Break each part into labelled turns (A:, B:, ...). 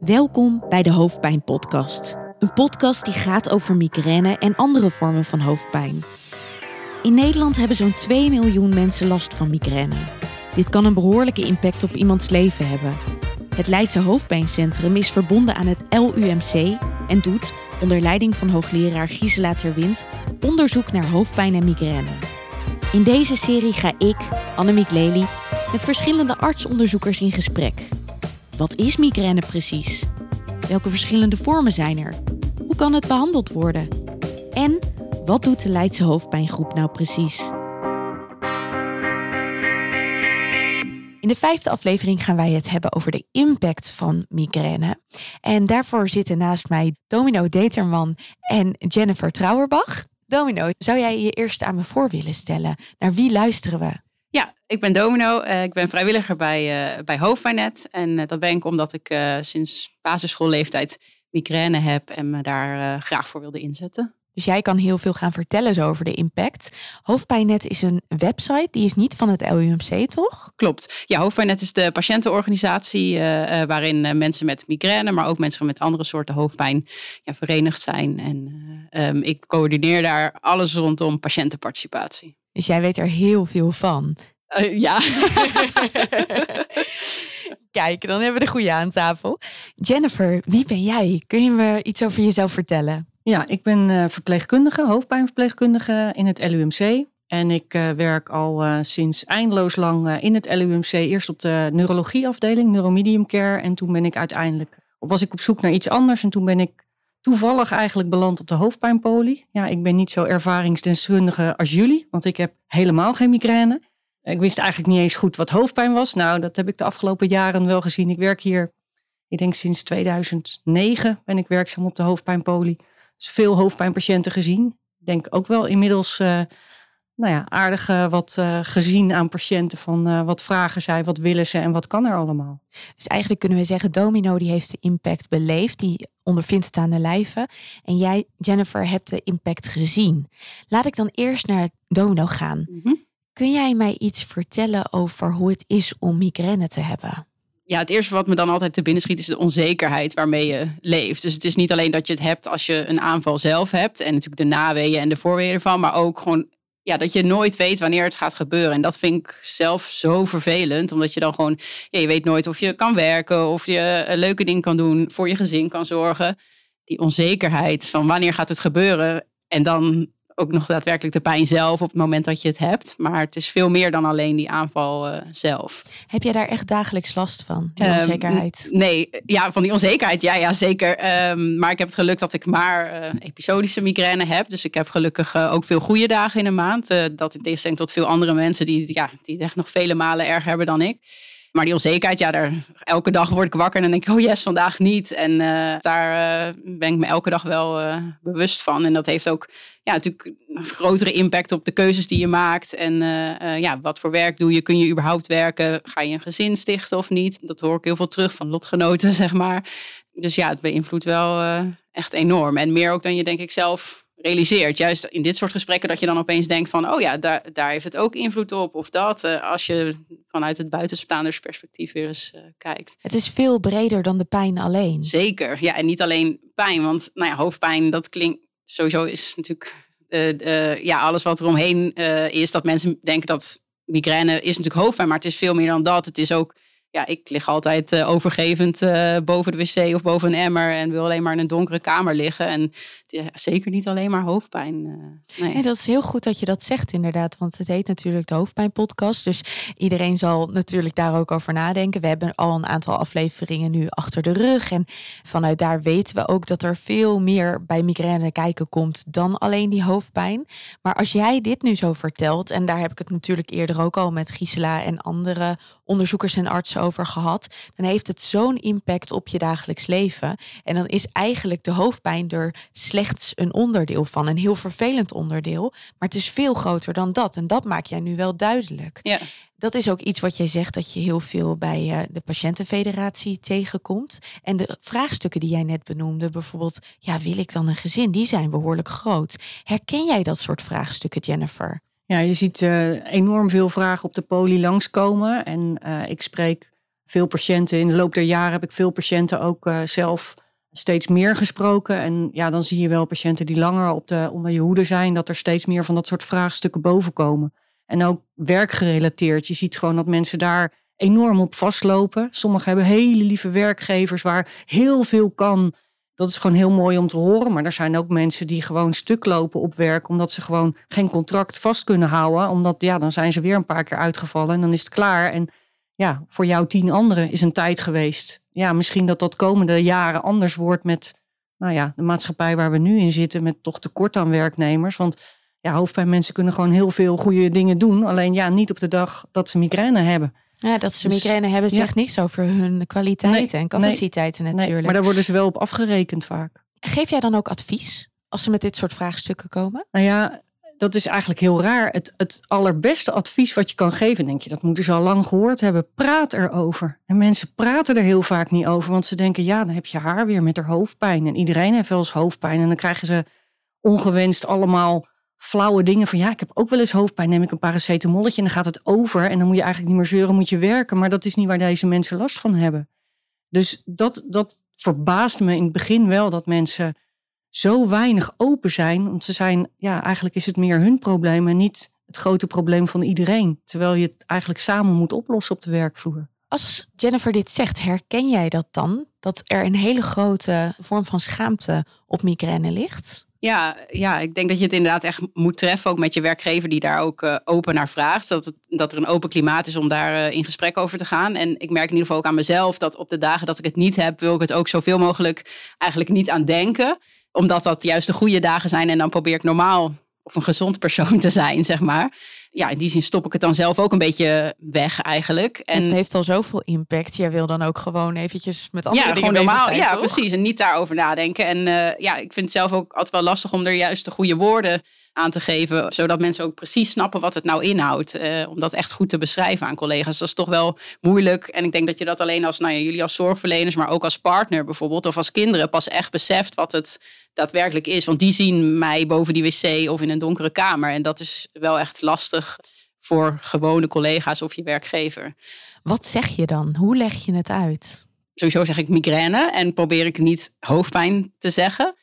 A: Welkom bij de Hoofdpijn Podcast. Een podcast die gaat over migraine en andere vormen van hoofdpijn. In Nederland hebben zo'n 2 miljoen mensen last van migraine. Dit kan een behoorlijke impact op iemands leven hebben. Het Leidse Hoofdpijncentrum is verbonden aan het LUMC en doet, onder leiding van hoogleraar Gisela Terwind, onderzoek naar hoofdpijn en migraine. In deze serie ga ik, Annemiek Lely, met verschillende artsonderzoekers in gesprek. Wat is migraine precies? Welke verschillende vormen zijn er? Hoe kan het behandeld worden? En wat doet de Leidse hoofdpijngroep nou precies? In de vijfde aflevering gaan wij het hebben over de impact van migraine. En daarvoor zitten naast mij Domino Determan en Jennifer Trouwerbach. Domino, zou jij je eerst aan me voor willen stellen? Naar wie luisteren we?
B: Ik ben Domino. Uh, ik ben vrijwilliger bij, uh, bij. En uh, dat ben ik omdat ik sinds basisschoolleeftijd migraine heb en me daar graag voor wilde inzetten.
A: Dus jij kan heel veel gaan vertellen zo over de impact. Hoofdpijnnet is een website, die is niet van het LUMC, toch?
B: Klopt. Ja, Hoofdpijnnet is de patiëntenorganisatie waarin mensen met migraine, maar ook mensen met andere soorten hoofdpijn ja, verenigd zijn. En um, ik coördineer daar alles rondom patiëntenparticipatie.
A: Dus jij weet er heel veel van.
B: Uh, ja.
A: Kijk, dan hebben we de goede aan tafel. Jennifer, wie ben jij? Kun je me iets over jezelf vertellen?
C: Ja, ik ben uh, verpleegkundige, hoofdpijnverpleegkundige in het LUMC. En ik uh, werk al uh, sinds eindeloos lang in het LUMC. Eerst op de neurologieafdeling, neuromedium care. En toen ben ik uiteindelijk, of was ik op zoek naar iets anders. En toen ben ik toevallig eigenlijk beland op de hoofdpijnpolie. Ja, ik ben niet zo ervaringsdeskundige als jullie, want ik heb helemaal geen migraine. Ik wist eigenlijk niet eens goed wat hoofdpijn was. Nou, dat heb ik de afgelopen jaren wel gezien. Ik werk hier, ik denk sinds 2009 ben ik werkzaam op de hoofdpijnpolie. Dus veel hoofdpijnpatiënten gezien. Ik denk ook wel inmiddels uh, nou ja, aardig uh, wat uh, gezien aan patiënten van wat vragen zij, wat willen ze en wat kan er allemaal.
A: Dus eigenlijk kunnen we zeggen, Domino die heeft de impact beleefd, die ondervindt het aan de lijve. En jij, Jennifer, hebt de impact gezien. Laat ik dan eerst naar Domino gaan. Mm -hmm. Kun jij mij iets vertellen over hoe het is om migraine te hebben?
B: Ja, het eerste wat me dan altijd te binnen schiet is de onzekerheid waarmee je leeft. Dus het is niet alleen dat je het hebt als je een aanval zelf hebt en natuurlijk de naweeën en de voorweeën ervan, maar ook gewoon ja, dat je nooit weet wanneer het gaat gebeuren. En dat vind ik zelf zo vervelend, omdat je dan gewoon, je weet nooit of je kan werken, of je leuke dingen kan doen, voor je gezin kan zorgen. Die onzekerheid van wanneer gaat het gebeuren en dan ook nog daadwerkelijk de pijn zelf op het moment dat je het hebt. Maar het is veel meer dan alleen die aanval uh, zelf.
A: Heb jij daar echt dagelijks last van, die um, onzekerheid?
B: Nee, ja, van die onzekerheid, ja, ja zeker. Um, maar ik heb het geluk dat ik maar uh, episodische migraine heb. Dus ik heb gelukkig uh, ook veel goede dagen in een maand. dat in tegenstelling tot veel andere mensen die, ja, die het echt nog vele malen erger hebben dan ik. Maar die onzekerheid, ja, elke dag word ik wakker en dan denk ik, oh yes, vandaag niet. En uh, daar uh, ben ik me elke dag wel uh, bewust van. En dat heeft ook ja, natuurlijk een grotere impact op de keuzes die je maakt. En ja, wat voor werk doe je? Kun je überhaupt werken? Ga je een gezin stichten of niet? Dat hoor ik heel veel terug van lotgenoten, zeg maar. Dus ja, het beïnvloedt wel echt enorm. En meer ook dan je denk ik zelf realiseert. Juist in dit soort gesprekken dat je dan opeens denkt van, oh ja, daar, daar heeft het ook invloed op of dat. Uh, als je vanuit het buitenstaansperspectief weer eens uh, kijkt.
A: Het is veel breder dan de pijn alleen.
B: Zeker, ja, en niet alleen pijn, want nou ja, hoofdpijn, dat klinkt sowieso is natuurlijk uh, ja, alles wat er omheen is. Dat mensen denken dat migraine is natuurlijk hoofdpijn, maar het is veel meer dan dat. Het is ook ja, ik lig altijd uh, overgevend uh, boven de wc of boven een emmer en wil alleen maar in een donkere kamer liggen. En zeker niet alleen maar hoofdpijn. Nee.
A: nee. dat is heel goed dat je dat zegt inderdaad, want het heet natuurlijk de Hoofdpijnpodcast. Dus iedereen zal natuurlijk daar ook over nadenken. We hebben al een aantal afleveringen nu achter de rug en vanuit daar weten we ook dat er veel meer bij migraine kijken komt dan alleen die hoofdpijn. Maar als jij dit nu zo vertelt, en daar heb ik het natuurlijk eerder ook al met Gisela en andere onderzoekers en artsen over gehad, dan heeft het zo'n impact op je dagelijks leven. En dan is eigenlijk de hoofdpijn er slechts een onderdeel van, een heel vervelend onderdeel. Maar het is veel groter dan dat. En dat maak jij nu wel duidelijk.
B: Ja.
A: Dat is ook iets wat jij zegt dat je heel veel bij uh, de patiëntenfederatie tegenkomt. En de vraagstukken die jij net benoemde, bijvoorbeeld, ja, wil ik dan een gezin? Die zijn behoorlijk groot. Herken jij dat soort vraagstukken, Jennifer?
C: Ja, je ziet uh, enorm veel vragen op de poli langskomen. En uh, ik spreek veel patiënten, in de loop der jaren heb ik veel patiënten ook uh, zelf steeds meer gesproken. En ja, dan zie je wel patiënten die langer op de, onder je hoede zijn, dat er steeds meer van dat soort vraagstukken boven komen. En ook werkgerelateerd. Je ziet gewoon dat mensen daar enorm op vastlopen. Sommigen hebben hele lieve werkgevers waar heel veel kan. Dat is gewoon heel mooi om te horen. Maar er zijn ook mensen die gewoon stuk lopen op werk. Omdat ze gewoon geen contract vast kunnen houden. Omdat ja, dan zijn ze weer een paar keer uitgevallen. En dan is het klaar. En ja, voor jou tien anderen is een tijd geweest. Ja, misschien dat dat komende jaren anders wordt met nou ja, de maatschappij waar we nu in zitten. Met toch tekort aan werknemers. Want ja, hoofdpijnmensen kunnen gewoon heel veel goede dingen doen. Alleen ja, niet op de dag dat ze migraine hebben.
A: Ja, dat ze dus migraine hebben zegt niks over hun kwaliteiten en capaciteiten natuurlijk. Nee,
C: maar daar worden ze wel op afgerekend vaak.
A: Geef jij dan ook advies als ze met dit soort vraagstukken komen?
C: Nou ja, dat is eigenlijk heel raar. Het, het allerbeste advies wat je kan geven, denk je, dat moeten ze al lang gehoord hebben. Praat erover. En mensen praten er heel vaak niet over, want ze denken, ja, dan heb je haar weer met haar hoofdpijn. En iedereen heeft wel eens hoofdpijn. En dan krijgen ze ongewenst allemaal flauwe dingen van ja, ik heb ook wel eens hoofdpijn, neem ik een paracetamolletje en dan gaat het over en dan moet je eigenlijk niet meer zeuren, moet je werken. Maar dat is niet waar deze mensen last van hebben. Dus dat, dat verbaast me in het begin wel dat mensen zo weinig open zijn. Want ze zijn, ja, eigenlijk is het meer hun probleem en niet het grote probleem van iedereen. Terwijl je het eigenlijk samen moet oplossen op de werkvloer.
A: Als Jennifer dit zegt, herken jij dat dan? Dat er een hele grote vorm van schaamte op migraine ligt?
B: Ja, ja, ik denk dat je het inderdaad echt moet treffen, ook met je werkgever die daar ook uh, open naar vraagt. Dat, het, dat er een open klimaat is om daar uh, in gesprek over te gaan. En ik merk in ieder geval ook aan mezelf dat op de dagen dat ik het niet heb, wil ik het ook zoveel mogelijk eigenlijk niet aan denken. Omdat dat juist de goede dagen zijn en dan probeer ik normaal of een gezond persoon te zijn, zeg maar ja, in die zin stop ik het dan zelf ook een beetje weg eigenlijk.
A: En het heeft al zoveel impact. Jij wil dan ook gewoon eventjes met andere
B: ja,
A: dingen
B: gewoon normaal,
A: zijn,
B: Ja, precies. En niet daarover nadenken. En uh, ja, ik vind het zelf ook altijd wel lastig om er juist de goede woorden aan te geven, zodat mensen ook precies snappen wat het nou inhoudt. Uh, om dat echt goed te beschrijven aan collega's. Dat is toch wel moeilijk. En ik denk dat je dat alleen als, nou ja, jullie als zorgverleners, maar ook als partner bijvoorbeeld, of als kinderen pas echt beseft wat het daadwerkelijk is. Want die zien mij boven die wc of in een donkere kamer. En dat is wel echt lastig voor gewone collega's of je werkgever.
A: Wat zeg je dan? Hoe leg je het uit?
B: Sowieso zeg ik migraine en probeer ik niet hoofdpijn te zeggen.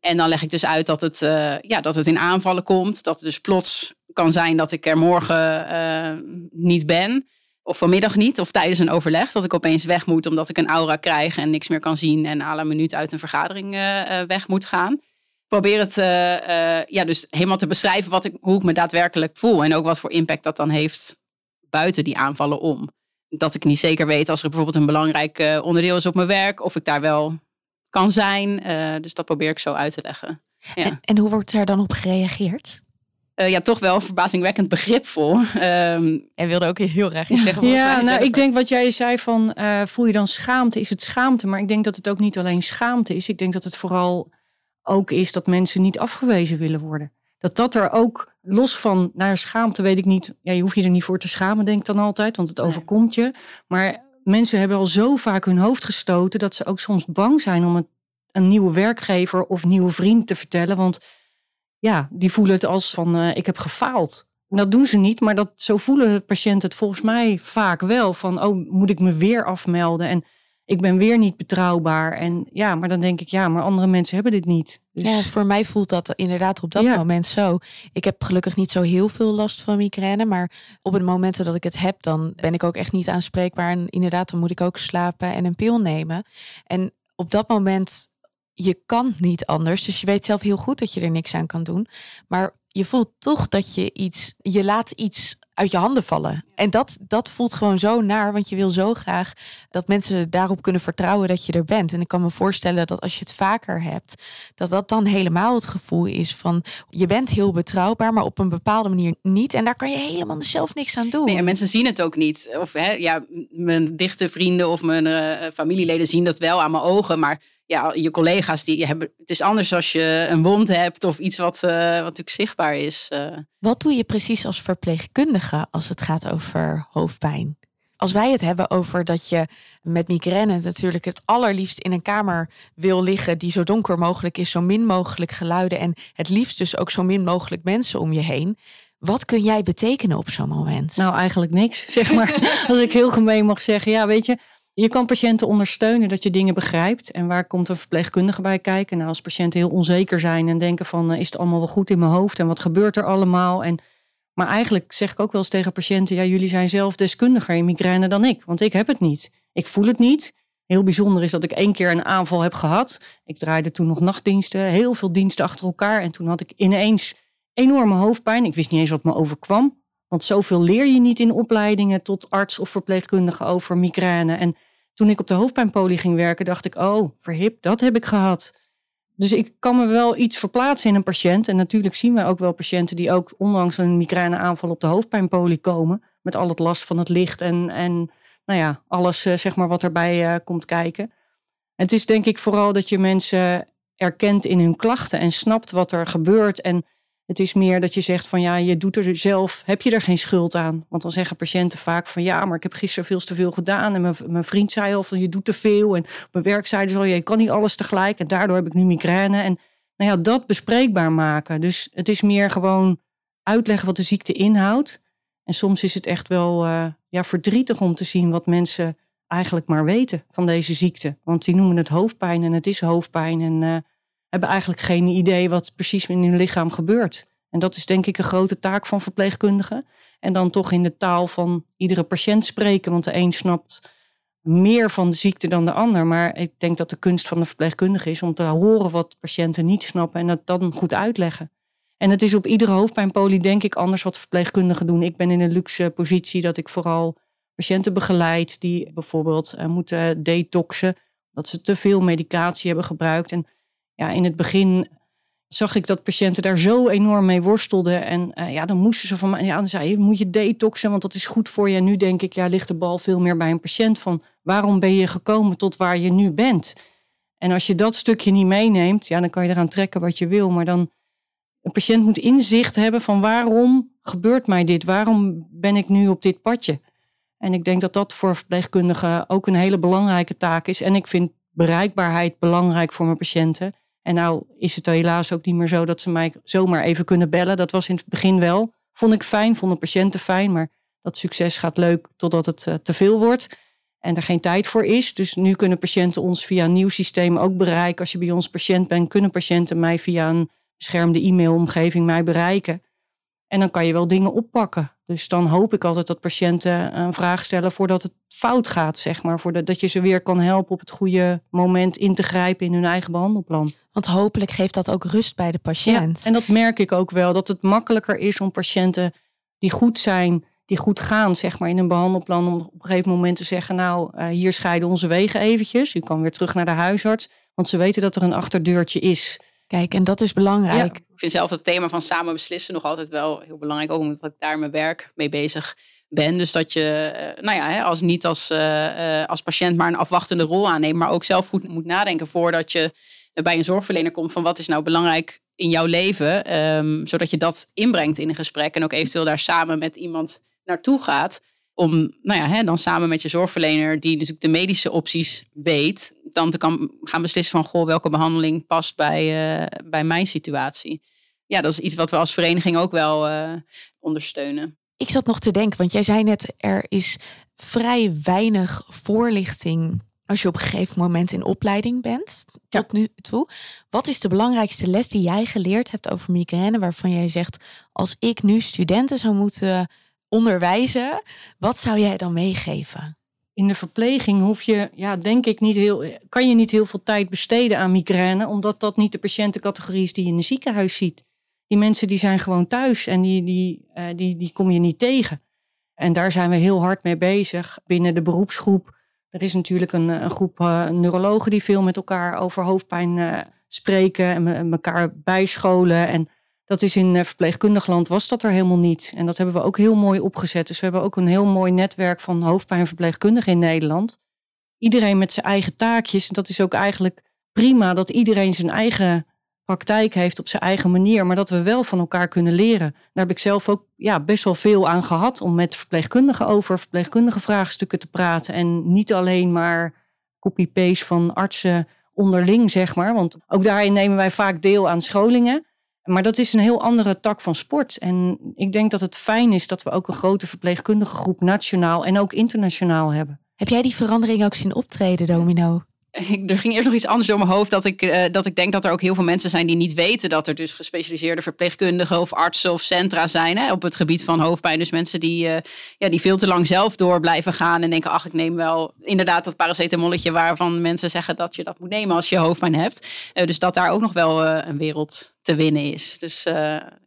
B: En dan leg ik dus uit dat het, uh, ja, dat het in aanvallen komt. Dat het dus plots kan zijn dat ik er morgen uh, niet ben. Of vanmiddag niet. Of tijdens een overleg. Dat ik opeens weg moet omdat ik een aura krijg en niks meer kan zien. En à minuut uit een vergadering uh, weg moet gaan. Probeer het ja, dus helemaal te beschrijven wat ik, hoe ik me daadwerkelijk voel. En ook wat voor impact dat dan heeft buiten die aanvallen om. Dat ik niet zeker weet als er bijvoorbeeld een belangrijk onderdeel is op mijn werk. Of ik daar wel kan zijn. Dus dat probeer ik zo uit te leggen.
A: Ja. En, en, hoe wordt er dan op gereageerd?
B: Uh, ja, toch wel verbazingwekkend begripvol.
A: Um, en wilde ook heel graag iets zeggen.
C: Ja, nou, ik denk wat jij zei van uh, voel je dan schaamte? Is het schaamte? Maar ik denk dat het ook niet alleen schaamte is. Ik denk dat het vooral ook is dat mensen niet afgewezen willen worden. Dat dat er ook los van, naar schaamte weet ik niet. Ja, je hoeft je er niet voor te schamen, denk ik dan altijd, want het overkomt je. Maar mensen hebben al zo vaak hun hoofd gestoten dat ze ook soms bang zijn om het een nieuwe werkgever of nieuwe vriend te vertellen. Want ja, die voelen het als van uh, ik heb gefaald. Dat doen ze niet, maar dat, zo voelen patiënten het volgens mij vaak wel. Van oh, moet ik me weer afmelden? En ik ben weer niet betrouwbaar. En ja, maar dan denk ik, ja, maar andere mensen hebben dit niet.
A: Dus... Ja, voor mij voelt dat inderdaad op dat moment zo. Ik heb gelukkig niet zo heel veel last van migraine. Maar op het momenten dat ik het heb, dan ben ik ook echt niet aanspreekbaar. En inderdaad, dan moet ik ook slapen en een pil nemen. En op dat moment, je kan niet anders. Dus je weet zelf heel goed dat je er niks aan kan doen. Maar je voelt toch dat je iets, je laat iets uit je handen vallen. En dat, dat voelt gewoon zo naar, want je wil zo graag dat mensen daarop kunnen vertrouwen dat je er bent. En ik kan me voorstellen dat als je het vaker hebt, dat dat dan helemaal het gevoel is van je bent heel betrouwbaar, maar op een bepaalde manier niet. En daar kan je helemaal zelf niks aan doen.
B: Nee, en mensen zien het ook niet. Of hè, ja, mijn dichte vrienden of mijn uh, familieleden zien dat wel aan mijn ogen, maar ja, je collega's die hebben. Het is anders als je een wond hebt of iets wat, uh, wat natuurlijk zichtbaar is. Uh.
A: Wat doe je precies als verpleegkundige als het gaat over hoofdpijn? Als wij het hebben over dat je met migraine natuurlijk het allerliefst in een kamer wil liggen die zo donker mogelijk is, zo min mogelijk geluiden en het liefst dus ook zo min mogelijk mensen om je heen. Wat kun jij betekenen op zo'n moment?
C: Nou, eigenlijk niks, zeg maar. Als ik heel gemeen mag zeggen. Ja, weet je, je kan patiënten ondersteunen dat je dingen begrijpt. En waar komt een verpleegkundige bij kijken? Nou, als patiënten heel onzeker zijn en denken van... is het allemaal wel goed in mijn hoofd en wat gebeurt er allemaal? En maar eigenlijk zeg ik ook wel eens tegen patiënten: ja, jullie zijn zelf deskundiger in migraine dan ik, want ik heb het niet. Ik voel het niet. Heel bijzonder is dat ik één keer een aanval heb gehad. Ik draaide toen nog nachtdiensten, heel veel diensten achter elkaar. En toen had ik ineens enorme hoofdpijn. Ik wist niet eens wat me overkwam. Want zoveel leer je niet in opleidingen tot arts of verpleegkundige over migraine. En toen ik op de hoofdpijnpolie ging werken, dacht ik: oh, verhip, dat heb ik gehad. Dus ik kan me wel iets verplaatsen in een patiënt. En natuurlijk zien we ook wel patiënten die ook ondanks een migraineaanval op de hoofdpijnpolie komen. Met al het last van het licht en, en nou ja, alles eh, zeg maar wat erbij uh, komt kijken. Het is denk ik vooral dat je mensen erkent in hun klachten en snapt wat er gebeurt. En het is meer dat je zegt van ja, je doet er zelf, heb je er geen schuld aan? Want dan zeggen patiënten vaak van ja, maar ik heb gisteren veel te veel gedaan. En mijn, vriend zei al van je doet te veel. En op mijn werk zeiden ze al, je kan niet alles tegelijk. En daardoor heb ik nu migraine. En nou ja, dat bespreekbaar maken. Dus het is meer gewoon uitleggen wat de ziekte inhoudt. En soms is het echt wel uh, ja, verdrietig om te zien wat mensen eigenlijk maar weten van deze ziekte. Want die noemen het hoofdpijn en het is hoofdpijn. En uh, hebben eigenlijk geen idee wat precies in hun lichaam gebeurt. En dat is denk ik een grote taak van verpleegkundigen. En dan toch in de taal van iedere patiënt spreken. Want de een snapt meer van de ziekte dan de ander. Maar ik denk dat de kunst van de verpleegkundige is om te horen wat patiënten niet snappen en dat dan goed uitleggen. En het is op iedere hoofdpijnpolie denk ik anders wat verpleegkundigen doen. Ik ben in een luxe positie dat ik vooral patiënten begeleid die bijvoorbeeld uh, moeten detoxen. Dat ze te veel medicatie hebben gebruikt. En ja, in het begin zag ik dat patiënten daar zo enorm mee worstelden. En uh, ja, dan moesten ze van mij, ja, dan zei je, moet je detoxen, want dat is goed voor je. En nu denk ik, ja, ligt de bal veel meer bij een patiënt van, waarom ben je gekomen tot waar je nu bent? En als je dat stukje niet meeneemt, ja, dan kan je eraan trekken wat je wil. Maar dan, een patiënt moet inzicht hebben van waarom gebeurt mij dit? Waarom ben ik nu op dit padje? En ik denk dat dat voor verpleegkundigen ook een hele belangrijke taak is. En ik vind bereikbaarheid belangrijk voor mijn patiënten. En nou is het helaas ook niet meer zo dat ze mij zomaar even kunnen bellen. Dat was in het begin wel. Vond ik fijn, vonden patiënten fijn. Maar dat succes gaat leuk totdat het uh, te veel wordt. En er geen tijd voor is. Dus nu kunnen patiënten ons via een nieuw systeem ook bereiken. Als je bij ons patiënt bent, kunnen patiënten mij via een beschermde e-mailomgeving mij bereiken. En dan kan je wel dingen oppakken. Dus dan hoop ik altijd dat patiënten een vraag stellen voordat het fout gaat, zeg maar. Voordat dat je ze weer kan helpen op het goede moment in te grijpen in hun eigen behandelplan.
A: Want hopelijk geeft dat ook rust bij de patiënt.
C: Ja, en dat merk ik ook wel, dat het makkelijker is om patiënten die goed zijn, die goed gaan, zeg maar, in een behandelplan. Om op een gegeven moment te zeggen, nou, uh, hier scheiden onze wegen eventjes. U kan weer terug naar de huisarts. Want ze weten dat er een achterdeurtje is.
A: Kijk, en dat is belangrijk.
B: Ik vind zelf het thema van samen beslissen nog altijd wel heel belangrijk. Ook omdat ik daar mijn werk mee bezig ben. Dus dat je, eh, nou ja, als niet als, uh, als patiënt maar een afwachtende rol aanneemt. Maar ook zelf goed moet nadenken voordat je bij een zorgverlener komt. Van wat is nou belangrijk in jouw leven. Um, zodat je dat inbrengt in een gesprek. En ook eventueel daar samen met iemand naartoe gaat om nou ja, dan samen met je zorgverlener, die natuurlijk de medische opties weet, dan te kan gaan beslissen van goh, welke behandeling past bij, uh, bij mijn situatie. Ja, dat is iets wat we als vereniging ook wel uh, ondersteunen.
A: Ik zat nog te denken, want jij zei net, er is vrij weinig voorlichting als je op een gegeven moment in opleiding bent, tot nu toe. Wat is de belangrijkste les die jij geleerd hebt over migraine, waarvan jij zegt, als ik nu studenten zou moeten onderwijzen, wat zou jij dan meegeven?
C: In de verpleging hoef je, ja, denk ik, niet heel, kan je niet heel veel tijd besteden aan migraine, omdat dat niet de patiëntencategorie is die je in een ziekenhuis ziet. Die mensen die zijn gewoon thuis en die, die, uh, die, die kom je niet tegen. En daar zijn we heel hard mee bezig binnen de beroepsgroep. Er is natuurlijk een, een groep uh, neurologen die veel met elkaar over hoofdpijn spreken en elkaar bijscholen. En dat is in verpleegkundig land was dat er helemaal niet. En dat hebben we ook heel mooi opgezet. Dus we hebben ook een heel mooi netwerk van hoofdpijnverpleegkundigen in Nederland. Iedereen met zijn eigen taakjes. En dat is ook eigenlijk prima dat iedereen zijn eigen praktijk heeft op zijn eigen manier. Maar dat we wel van elkaar kunnen leren. Daar heb ik zelf ook ja, best wel veel aan gehad. Om met verpleegkundigen over verpleegkundige vraagstukken te praten. En niet alleen maar copy-paste van artsen onderling, zeg maar. Want ook daarin nemen wij vaak deel aan scholingen. Maar dat is een heel andere tak van sport. En ik denk dat het fijn is dat we ook een grote verpleegkundige groep nationaal en ook internationaal hebben.
A: Heb jij die verandering ook zien optreden, Domino?
B: er ging eerst nog iets anders door mijn hoofd. Dat ik, uh, dat ik denk dat er ook heel veel mensen zijn die niet weten dat er dus gespecialiseerde verpleegkundigen of artsen of centra zijn hè, op het gebied van hoofdpijn. Dus mensen die, uh, ja, die veel te lang zelf door blijven gaan en denken, ach, ik neem wel inderdaad dat paracetamolletje waarvan mensen zeggen dat je dat moet nemen als je hoofdpijn hebt. Uh, dus dat daar ook nog wel een wereld te winnen is. Dus uh,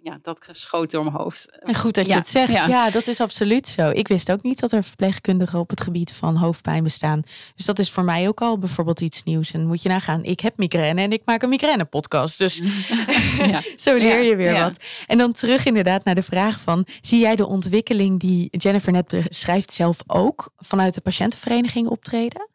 B: ja, dat schoot door mijn hoofd.
A: En goed dat je het zegt. Ja. ja. dat is absoluut zo. Ik wist ook niet dat er verpleegkundigen op het gebied van hoofdpijn bestaan. Dus dat is voor mij ook al bijvoorbeeld iets nieuws. En moet je nagaan, ik heb migraine en ik maak een migraine podcast. Dus ja. zo leer je weer wat. En dan terug inderdaad naar de vraag van, zie jij de ontwikkeling die Jennifer net beschrijft zelf ook vanuit de patiëntenvereniging optreden?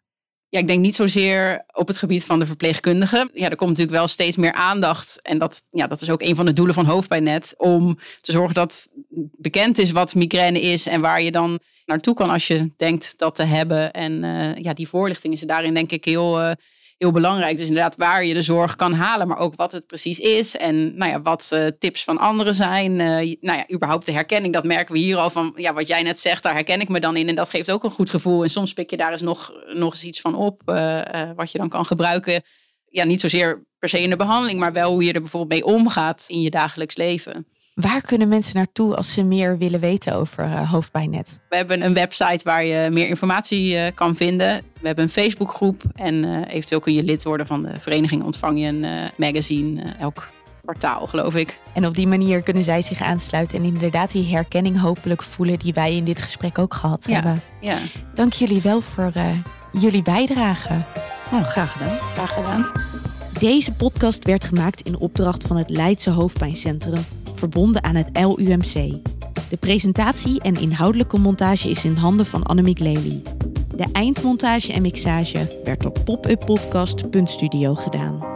B: Ja, ik denk niet zozeer op het gebied van de verpleegkundigen. Ja, er komt natuurlijk wel steeds meer aandacht. En dat, ja, dat is ook een van de doelen van Hoofdpijnnet. Om te zorgen dat bekend is wat migraine is en waar je dan naartoe kan als je denkt dat te hebben. En uh, ja, die voorlichting is daarin denk ik heel, uh, heel belangrijk. Dus inderdaad waar je de zorg kan halen, maar ook wat het precies is. En nou ja, wat uh, tips van anderen zijn. Uh, nou ja, überhaupt de herkenning, dat merken we hier al van. Ja, wat jij net zegt, daar herken ik me dan in. En dat geeft ook een goed gevoel. En soms pik je daar eens nog, nog eens iets van op, uh, wat je dan kan gebruiken. Ja, niet zozeer per se in de behandeling, maar wel hoe je er bijvoorbeeld mee omgaat in je dagelijks leven.
A: Waar kunnen mensen naartoe als ze meer willen weten over uh, Hoofdpijnnet?
B: We hebben een website waar je meer informatie uh, kan vinden. We hebben een Facebookgroep en uh, eventueel kun je lid worden van de vereniging. Ontvang je een magazine elk kwartaal, geloof ik.
A: En op die manier kunnen zij zich aansluiten en inderdaad die herkenning hopelijk voelen die wij in dit gesprek ook gehad
B: ja,
A: hebben.
B: Ja.
A: Dank jullie wel voor jullie bijdrage.
C: Nou, graag gedaan.
B: Graag gedaan.
A: Deze podcast werd gemaakt in opdracht van het Leidse Hoofdpijncentrum verbonden aan het LUMC. De presentatie en inhoudelijke montage is in handen van Annemiek Lely. De eindmontage en mixage werd door pop-up podcast.studio gedaan.